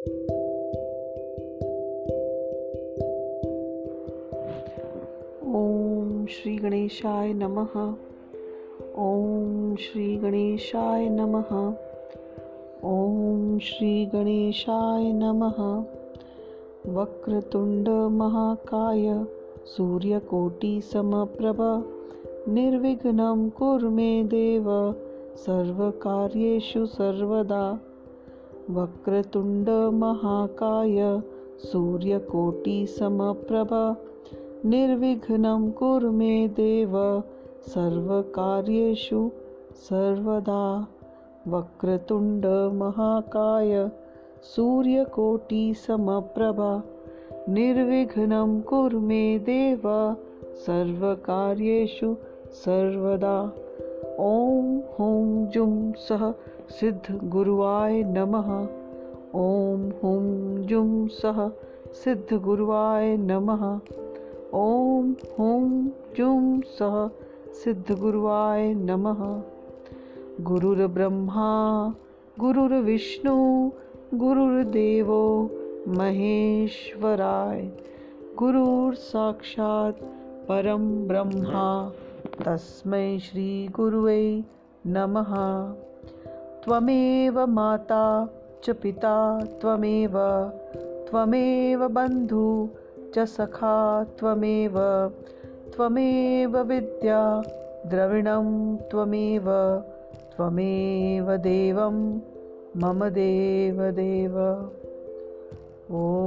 ॐ श्री गणेशाय नमः। ॐ श्री गणेशाय नमः। ॐ श्री गणेशाय नमः। वक्रतुण्डमहाकाय सूर्यकोटिसमप्रभ निर्विघ्नं कुरु मे देव। सर्वकार्येषु सर्वदा वक्रतुण्डमहाकाय सूर्यकोटिसमप्रभ निर्विघ्नं कुरु मे देव सर्वकार्येषु सर्वदा वक्रतुण्डमहाकाय सूर्यकोटिसमप्रभा निर्विघ्नं कुरु मे देव सर्वकार्येषु सर्वदा ॐ हुं जुं सः सिद्धगुरुवाय नमः। ॐ हुं जुं सः सिद्धगुरुवाय नमः। ॐ हुं जुं सः सिद्धगुरुवाय नमः। गुरुर्ब्रह्मा गुरुर्विष्णु गुरुर्देवो महेश्वराय। गुरुर्साक्षात् परं ब्रह्मा। तस्मै श्रीगुरुवे नमः। त्वमेव माता च पिता, त्वमेव त्वमेव बन्धु च सखा, त्वमेव त्वमेव विद्या, द्रविणं त्वमेव त्वमेव देवं, मम देवदेव ओ।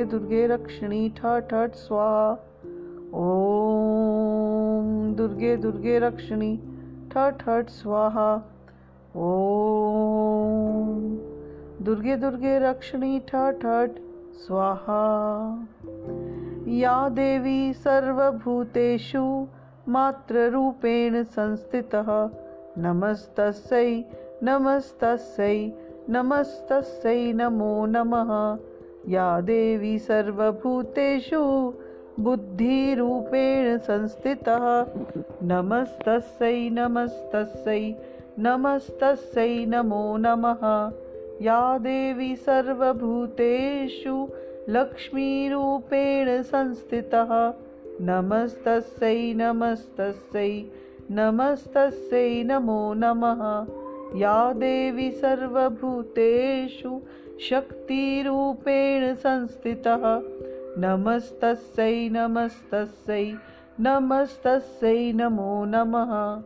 दुर्गे दुर्गे रक्षिणी, ठठ ठठ, स्वाहा। ॐ दुर्गे दुर्गे रक्षिणी, ठठ ठठ, स्वाहा। ॐ दुर्गे दुर्गे रक्षिणी, ठठ ठठ, स्वाहा। या देवी सर्वभूतेषु मातृरूपेण संस्थितः। नमस्तस्यै नमस्तस्यै नमस्तस्यै नमो नमः। या देवी सर्वभूतेषु बुद्धिरूपेण संस्थितः। नमस्तस्यै नमस्तस्यै नमस्तस्यै नमो नमः। या देवी सर्वभूतेषु लक्ष्मीरूपेण संस्थितः। नमस्तस्यै नमस्तस्यै नमस्तस्यै नमो नमः। या देवी सर्वभूतेषु शक्तिरूपेण संस्थितः। नमस्तस्यै नमस्तस्यै नमस्तस्यै नमो नमः।